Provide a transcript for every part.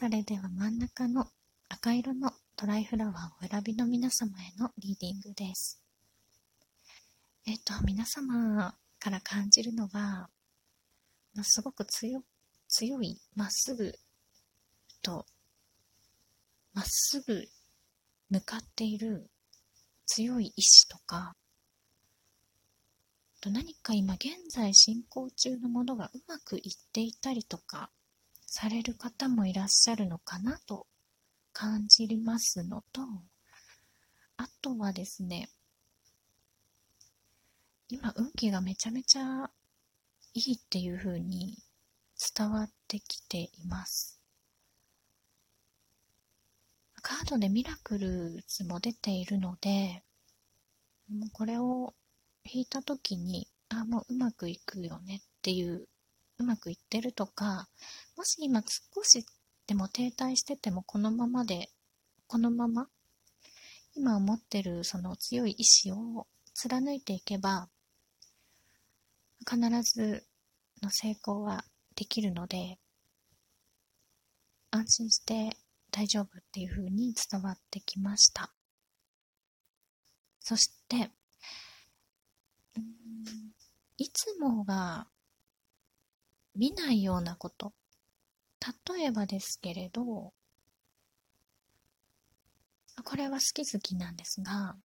それでは真ん中の赤色のドライフラワーを選びの皆様へのリーディングです。えっ、と、皆様から感じるのは、すごく強強い、まっすぐと、まっすぐ向かっている強い意志とか、と何か今現在進行中のものがうまくいっていたりとかされる方もいらっしゃるのかなと感じますのと、あとはですね、今運気がめちゃめちゃいいっていう風に伝わってきています。カードでミラクルズも出ているので、もうこれを引いた時に、あ、もううまくいくよねっていう、うまくいってるとか、もし今少しでも停滞しててもこのままで、このまま、今思ってるその強い意志を貫いていけば、必ずの成功はできるので、安心して大丈夫っていう風に伝わってきました。そして、いつもが見ないようなこと。例えばですけれど、これは好き好きなんですが、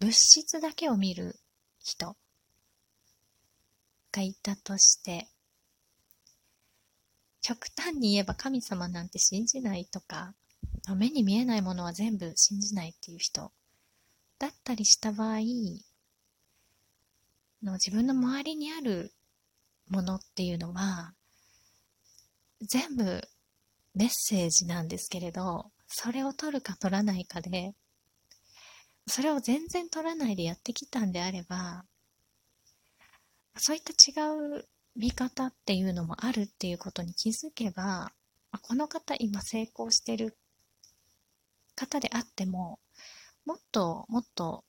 物質だけを見る人がいたとして、極端に言えば神様なんて信じないとか、目に見えないものは全部信じないっていう人だったりした場合、の自分の周りにあるものっていうのは、全部メッセージなんですけれど、それを取るか取らないかで、それを全然取らないでやってきたんであれば、そういった違う見方っていうのもあるっていうことに気づけば、この方今成功してる方であっても、もっともっと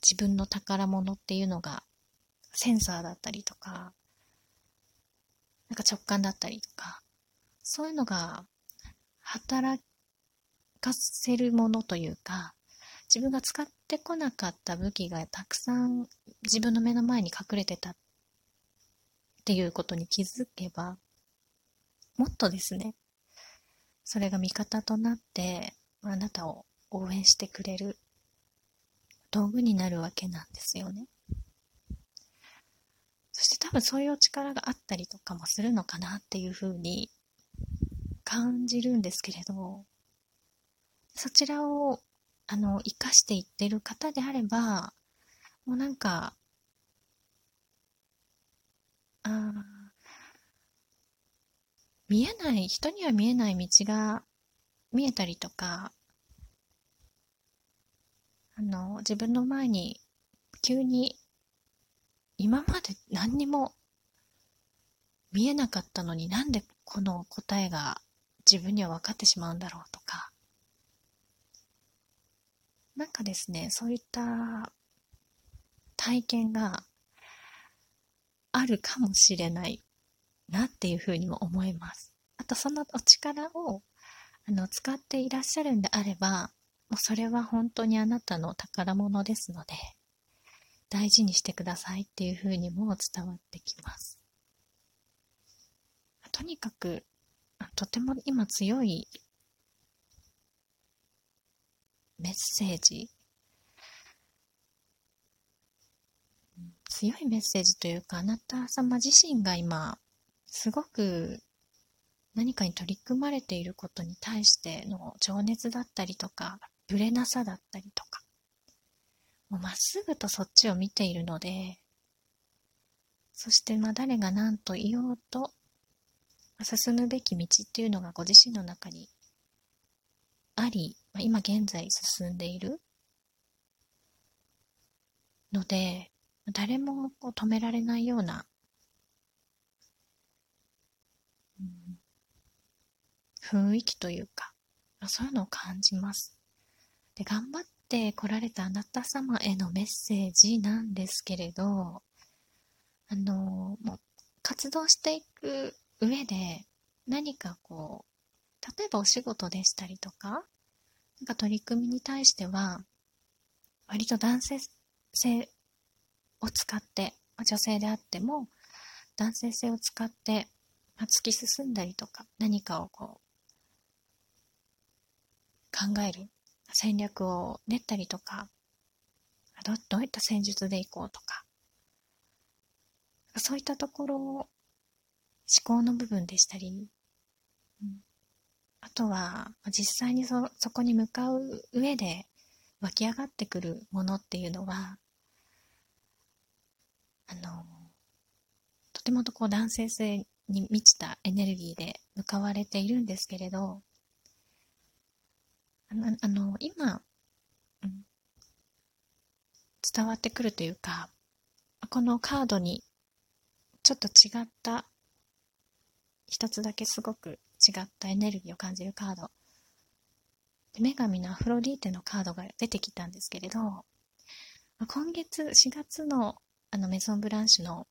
自分の宝物っていうのがセンサーだったりとか、なんか直感だったりとか、そういうのが働かせるものというか、自分が使ってこなかった武器がたくさん自分の目の前に隠れてたっていうことに気づけば、もっとですね、それが味方となって、あなたを応援してくれる道具になるわけなんですよね。そして多分そういう力があったりとかもするのかなっていうふうに感じるんですけれど、そちらを、あの、活かしていってる方であれば、もうなんか、あ見えない、人には見えない道が見えたりとか、あの、自分の前に急に今まで何にも見えなかったのになんでこの答えが自分には分かってしまうんだろうとか、なんかですね、そういった体験があるかもしれないなっていうふうにも思います。あとそのお力をあの使っていらっしゃるんであれば、もうそれは本当にあなたの宝物ですので、大事にしてくださいっていうふうにも伝わってきます。とにかく、とても今強いメッセージ、強いメッセージというか、あなた様自身が今、すごく何かに取り組まれていることに対しての情熱だったりとか、ぶれなさだったりとか、まっすぐとそっちを見ているので、そしてまあ誰が何と言おうと、進むべき道っていうのがご自身の中にあり、まあ、今現在進んでいるので、誰もこう止められないような、雰囲気というか、そういうのを感じます。で、頑張って来られたあなた様へのメッセージなんですけれど、あの、もう活動していく上で何かこう、例えばお仕事でしたりとか、なんか取り組みに対しては、割と男性性を使って、女性であっても、男性性を使って、まあ、突き進んだりとか、何かをこう、考える、戦略を練ったりとか、どどういった戦術でいこうとか、そういったところ、思考の部分でしたり、うん、あとは、実際にそ、そこに向かう上で湧き上がってくるものっていうのは、あの、とてもとこう男性性に満ちたエネルギーで向かわれているんですけれど、あの、あの今、うん、伝わってくるというか、このカードにちょっと違った一つだけすごく違ったエネルギーを感じるカード。女神のアフロディーテのカードが出てきたんですけれど今月4月のあのメゾンブランシュの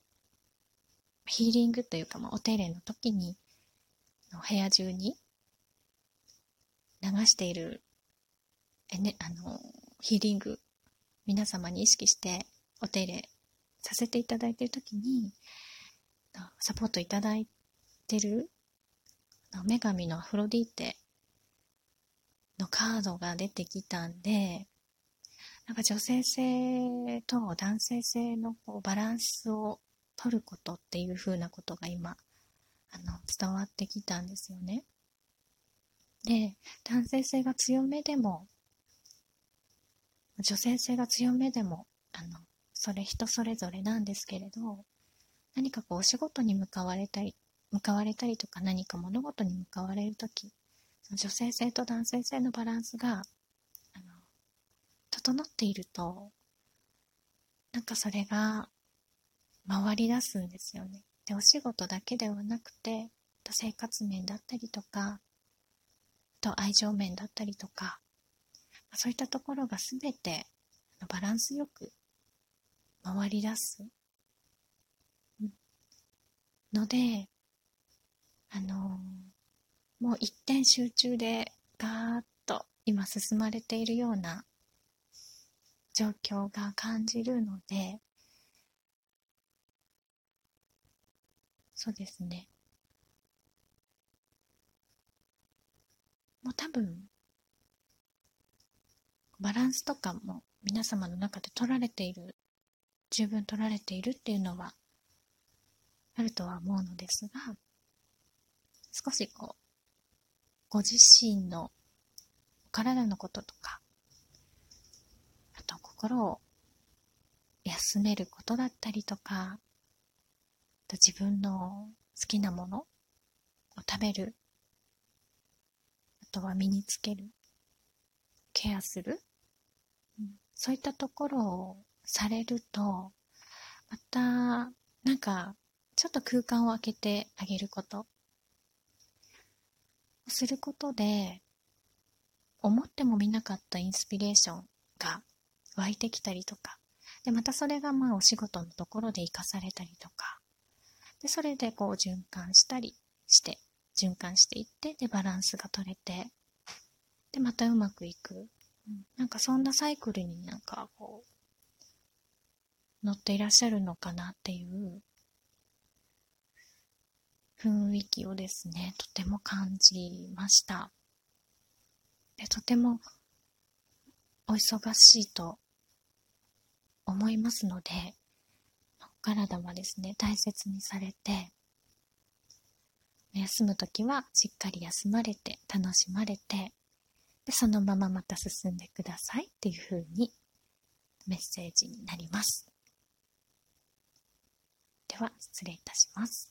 ヒーリングというか、まあ、お手入れの時に部屋中に流しているえ、ね、あのヒーリング皆様に意識してお手入れさせていただいている時にサポートいただいてる女神のアフロディーテのカードが出てきたんで、なんか女性性と男性性のこうバランスを取ることっていう風なことが今、あの、伝わってきたんですよね。で、男性性が強めでも、女性性が強めでも、あの、それ人それぞれなんですけれど、何かこうお仕事に向かわれたり、向かわれたりとか何か物事に向かわれるとき、女性性と男性性のバランスが、あの、整っていると、なんかそれが回り出すんですよね。で、お仕事だけではなくて、生活面だったりとか、と愛情面だったりとか、そういったところがすべてバランスよく回り出すので、あの、もう一点集中でガーッと今進まれているような状況が感じるので、そうですね。もう多分、バランスとかも皆様の中で取られている、十分取られているっていうのはあるとは思うのですが、少しこう、ご自身の体のこととか、あと心を休めることだったりとか、と自分の好きなものを食べる、あとは身につける、ケアする、そういったところをされると、また、なんか、ちょっと空間を空けてあげること。することで思ってもみなかったインスピレーションが湧いてきたりとか。でまたそれがまあお仕事のところで活かされたりとか。でそれでこう循環したりして循環していってでバランスが取れて。でまたうまくいく、なんかそんなサイクルになんかこう乗っていらっしゃるのかなっていう雰囲気をですね、とても感じました。でとてもお忙しいと思いますので、お体はですね、大切にされて、休むときはしっかり休まれて、楽しまれて、でそのまままた進んでくださいっていう風にメッセージになります。では、失礼いたします。